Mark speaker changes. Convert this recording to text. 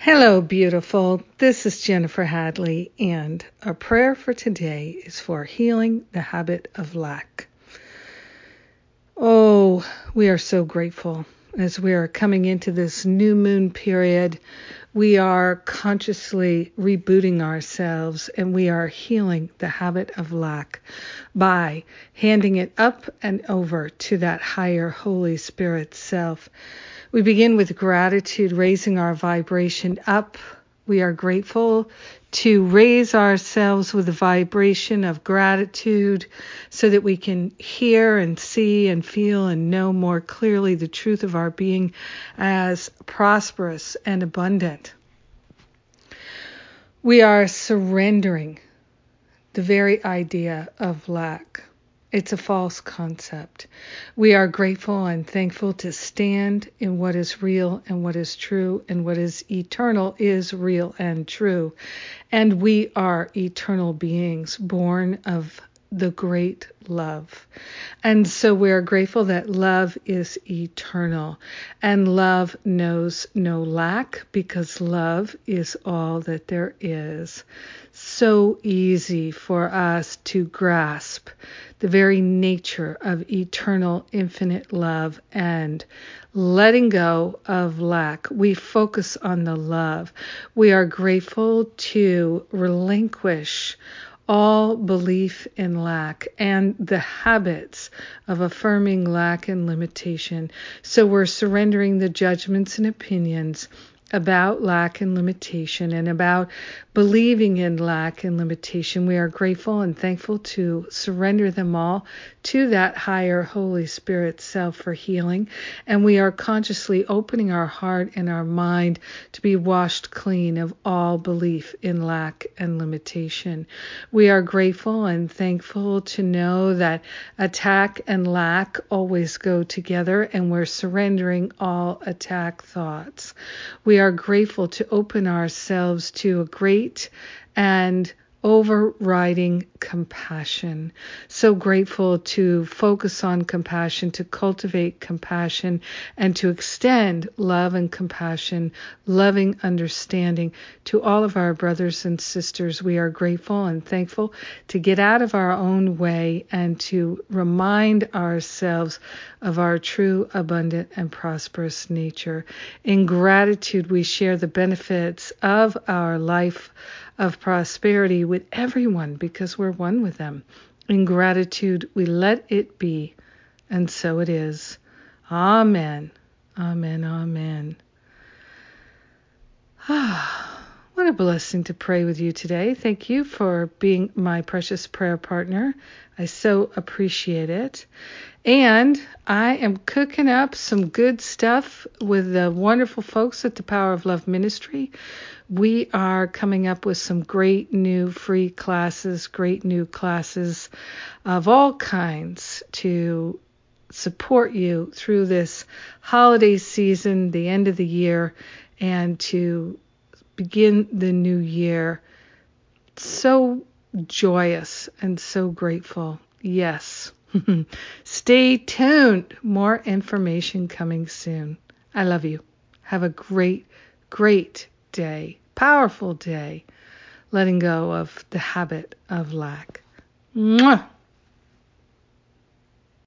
Speaker 1: Hello, beautiful. This is Jennifer Hadley, and our prayer for today is for healing the habit of lack. Oh, we are so grateful as we are coming into this new moon period. We are consciously rebooting ourselves and we are healing the habit of lack by handing it up and over to that higher Holy Spirit self. We begin with gratitude, raising our vibration up. We are grateful to raise ourselves with a vibration of gratitude so that we can hear and see and feel and know more clearly the truth of our being as prosperous and abundant. We are surrendering the very idea of lack. It's a false concept. We are grateful and thankful to stand in what is real and what is true, and what is eternal is real and true. And we are eternal beings born of the great love. And so we are grateful that love is eternal and love knows no lack because love is all that there is. So easy for us to grasp the very nature of eternal, infinite love and letting go of lack. We focus on the love. We are grateful to relinquish all belief in lack and the habits of affirming lack and limitation. So we're surrendering the judgments and opinions about lack and limitation and about believing in lack and limitation. We are grateful and thankful to surrender them all to that higher Holy Spirit self for healing. And we are consciously opening our heart and our mind to be washed clean of all belief in lack and limitation. We are grateful and thankful to know that attack and lack always go together, and we're surrendering all attack thoughts. We are grateful to open ourselves to a great and overriding compassion. So grateful to focus on compassion, to cultivate compassion, and to extend love and compassion, loving understanding to all of our brothers and sisters. We are grateful and thankful to get out of our own way and to remind ourselves of our true, abundant, and prosperous nature. In gratitude, we share the benefits of our life of prosperity with everyone because we're one with them. In gratitude, we let it be, and so it is. Amen. Amen. Amen. Ah, a blessing to pray with you today. Thank you for being my precious prayer partner. I so appreciate it. And I am cooking up some good stuff with the wonderful folks at the Power of Love Ministry. We are coming up with some great new free classes, great new classes of all kinds to support you through this holiday season, the end of the year, and to begin the new year so joyous and so grateful. Yes. Stay tuned. More information coming soon. I love you. Have a great, great day, powerful day, letting go of the habit of lack. Mwah!